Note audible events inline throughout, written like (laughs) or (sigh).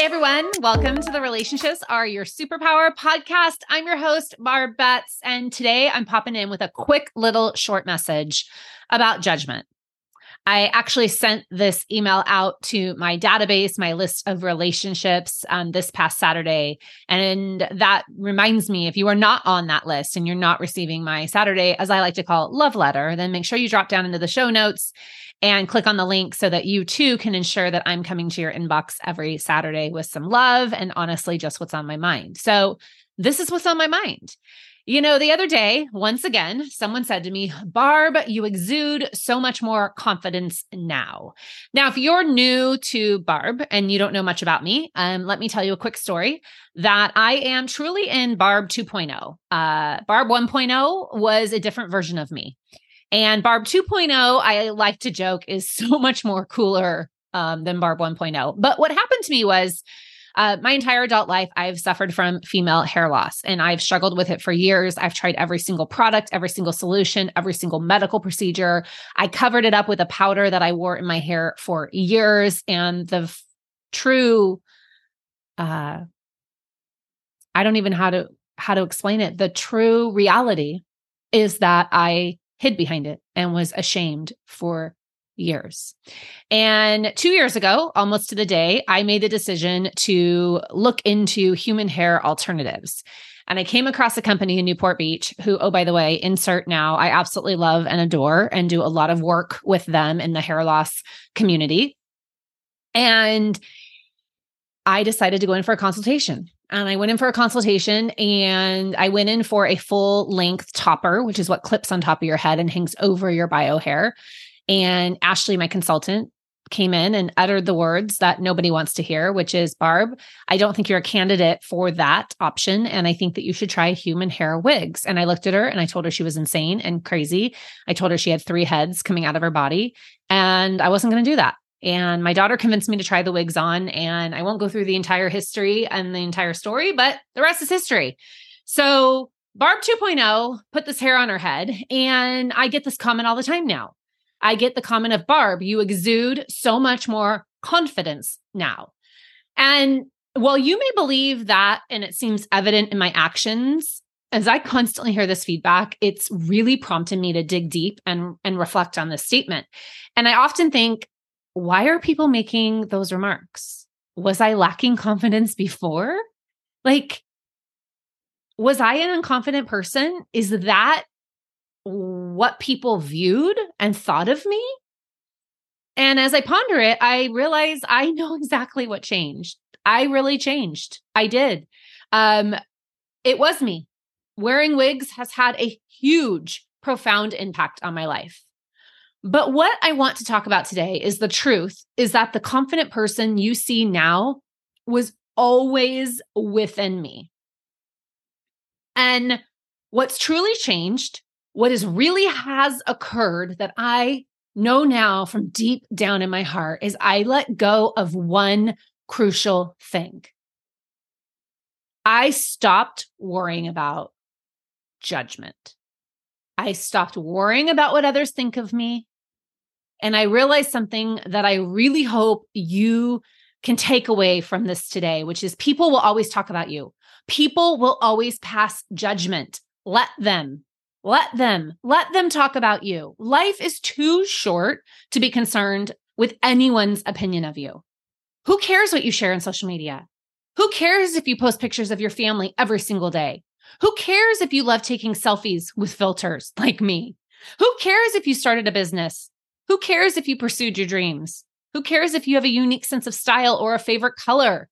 Hey everyone, welcome to the Relationships Are Your Superpower podcast. I'm your host, Barb Betts, and today I'm popping in with a quick little short message about judgment. I actually sent this email out to my database, my list of relationships um, this past Saturday. And that reminds me if you are not on that list and you're not receiving my Saturday, as I like to call it, love letter, then make sure you drop down into the show notes and click on the link so that you too can ensure that I'm coming to your inbox every Saturday with some love and honestly just what's on my mind. So, this is what's on my mind. You know, the other day, once again, someone said to me, Barb, you exude so much more confidence now. Now, if you're new to Barb and you don't know much about me, um, let me tell you a quick story that I am truly in Barb 2.0. Uh, Barb 1.0 was a different version of me. And Barb 2.0, I like to joke, is so (laughs) much more cooler um, than Barb 1.0. But what happened to me was, uh, my entire adult life, I've suffered from female hair loss and I've struggled with it for years. I've tried every single product, every single solution, every single medical procedure. I covered it up with a powder that I wore in my hair for years. And the f- true, uh, I don't even how to how to explain it. The true reality is that I hid behind it and was ashamed for years. And two years ago, almost to the day, I made the decision to look into human hair alternatives. And I came across a company in Newport Beach who, oh, by the way, insert now, I absolutely love and adore and do a lot of work with them in the hair loss community. And I decided to go in for a consultation. And I went in for a consultation and I went in for a full length topper, which is what clips on top of your head and hangs over your bio hair. And Ashley, my consultant, came in and uttered the words that nobody wants to hear, which is Barb, I don't think you're a candidate for that option. And I think that you should try human hair wigs. And I looked at her and I told her she was insane and crazy. I told her she had three heads coming out of her body. And I wasn't going to do that. And my daughter convinced me to try the wigs on. And I won't go through the entire history and the entire story, but the rest is history. So Barb 2.0 put this hair on her head. And I get this comment all the time now. I get the comment of Barb, you exude so much more confidence now. And while you may believe that, and it seems evident in my actions, as I constantly hear this feedback, it's really prompted me to dig deep and, and reflect on this statement. And I often think, why are people making those remarks? Was I lacking (laughs) confidence before? Like, was I an unconfident person? Is that what people viewed and thought of me? And as I ponder it, I realize I (laughs) know exactly what changed. I really changed. I did. Um, it was me. Wearing wigs has had a huge, profound impact on my life. But what I want to talk about today is the truth is that the confident person you see now was always within me. And what's truly changed, what is really has occurred that I know now from deep down in my heart is I let go of one crucial thing. I stopped worrying about judgment. I stopped worrying about what others think of me. And I realized something that I really hope you can take away from this today, which is people will always talk about you. People will always pass judgment. Let them. Let them. Let them talk about you. Life is too short to be concerned with anyone's opinion of you. Who cares what you share on social media? Who cares if you post pictures of your family every single day? Who cares if you love taking selfies with filters like me? Who cares if you started a business? Who cares if you pursued your dreams? Who cares if you have a unique sense of style or a favorite color?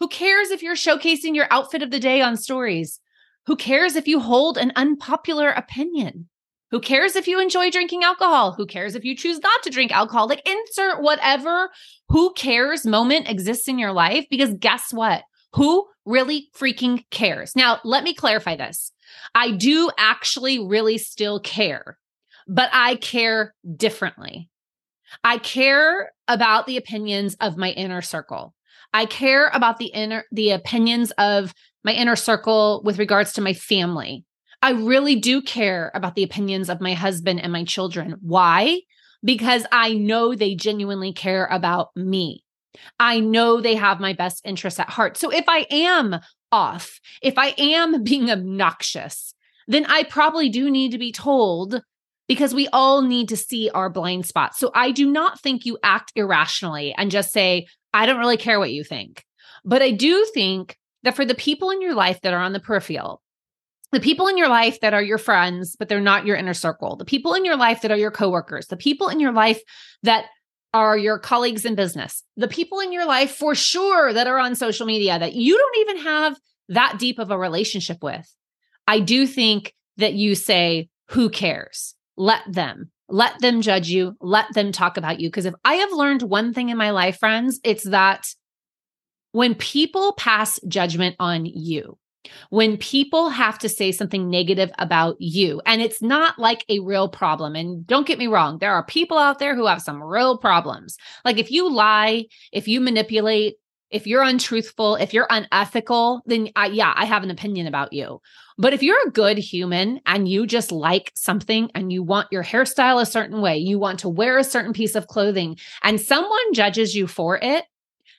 Who cares if you're showcasing your outfit of the day on stories? Who cares if you hold an unpopular opinion? Who cares if you enjoy drinking alcohol? Who cares if you choose not to drink alcohol? Like, insert whatever who cares moment exists in your life because guess what? Who really freaking cares? Now, let me clarify this. I do actually really still care but I care differently. I care about the opinions of my inner circle. I care about the inner the opinions of my inner circle with regards to my family. I really do care about the opinions of my husband and my children. Why? Because I know they genuinely care about me. I know they have my best interests at heart. So if I am off, if I am (laughs) being obnoxious, then I probably do need to be told because we all need to see our blind spots. So I do not think you act irrationally and just say, I don't really care what you think. But I do think that for the people in your life that are on the peripheral, the people in your life that are your friends, but they're not your inner circle, the people in your life that are your coworkers, the people in your life that are your colleagues in business, the people in your life for sure that are on social media that you don't even have that deep of a relationship with. I do think that you say, who cares? Let them. Let them judge you. Let them talk about you. Because if I have learned one thing in my life, friends, it's that when people pass judgment on you, when people have to say something negative about you, and it's not like a real problem. And don't get me wrong, there are people out there who have some real problems. Like if you lie, if you manipulate, if you're untruthful, if you're unethical, then I, yeah, I have an opinion about you. But if you're a good human and you just like something and you want your hairstyle a certain way, you want to wear a certain piece of clothing, and someone judges you for it,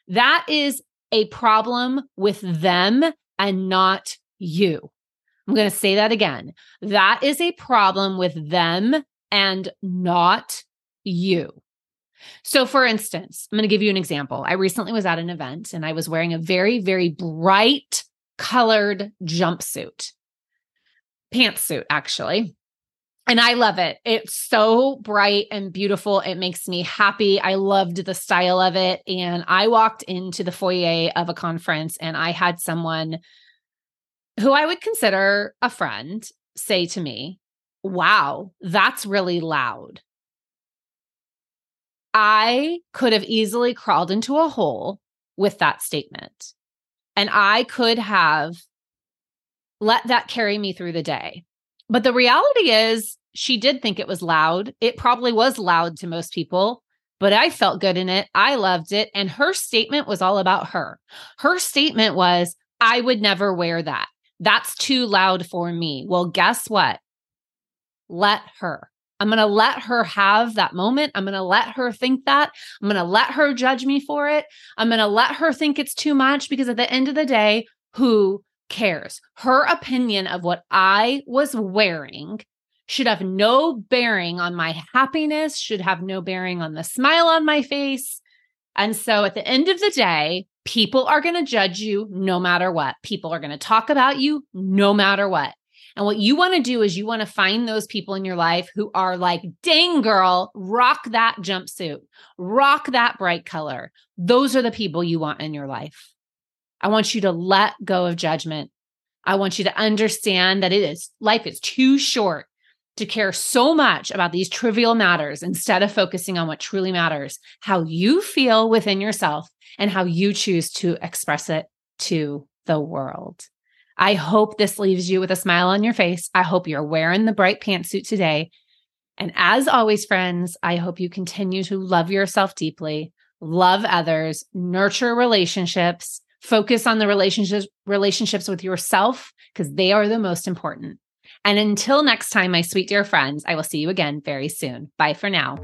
that is a problem with them and not you. I'm going to say that again. That is a problem with them and not you. So, for instance, I'm going to give you an example. I recently was at an event and I was wearing a very, very bright colored jumpsuit, pantsuit, actually. And I love it. It's so bright and beautiful. It makes me happy. I loved the style of it. And I walked into the foyer of a conference and I had someone who I would consider a friend say to me, Wow, that's really loud. I could have easily crawled into a hole with that statement. And I could have let that carry me through the day. But the reality is, she did think it was loud. It probably was loud to most people, but I felt good in it. I loved it. And her statement was all about her. Her statement was, I would never wear that. That's too loud for me. Well, guess what? Let her. I'm going to let her have that moment. I'm going to let her think that. I'm going to let her judge me for it. I'm going to let her think it's too much because at the end of the day, who cares? Her opinion of what I was wearing should have no bearing on my happiness, should have no bearing on the smile on my face. And so at the end of the day, people are going to judge you no matter what. People are going to talk about you no matter what. And what you want to do is you want to find those people in your life who are like, dang, girl, rock that jumpsuit, rock that bright color. Those are the people you want in your life. I want you to let go of judgment. I want you to understand that it is life is too short to care so much about these trivial matters instead of focusing on what truly matters, how you feel within yourself and how you choose to express it to the world. I hope this leaves you with a smile on your face. I hope you're wearing the bright pantsuit today. And as always, friends, I hope you continue to love yourself deeply, love others, nurture relationships, focus on the relationships relationships with yourself because they are the most important. And until next time, my sweet dear friends, I will see you again very soon. Bye for now.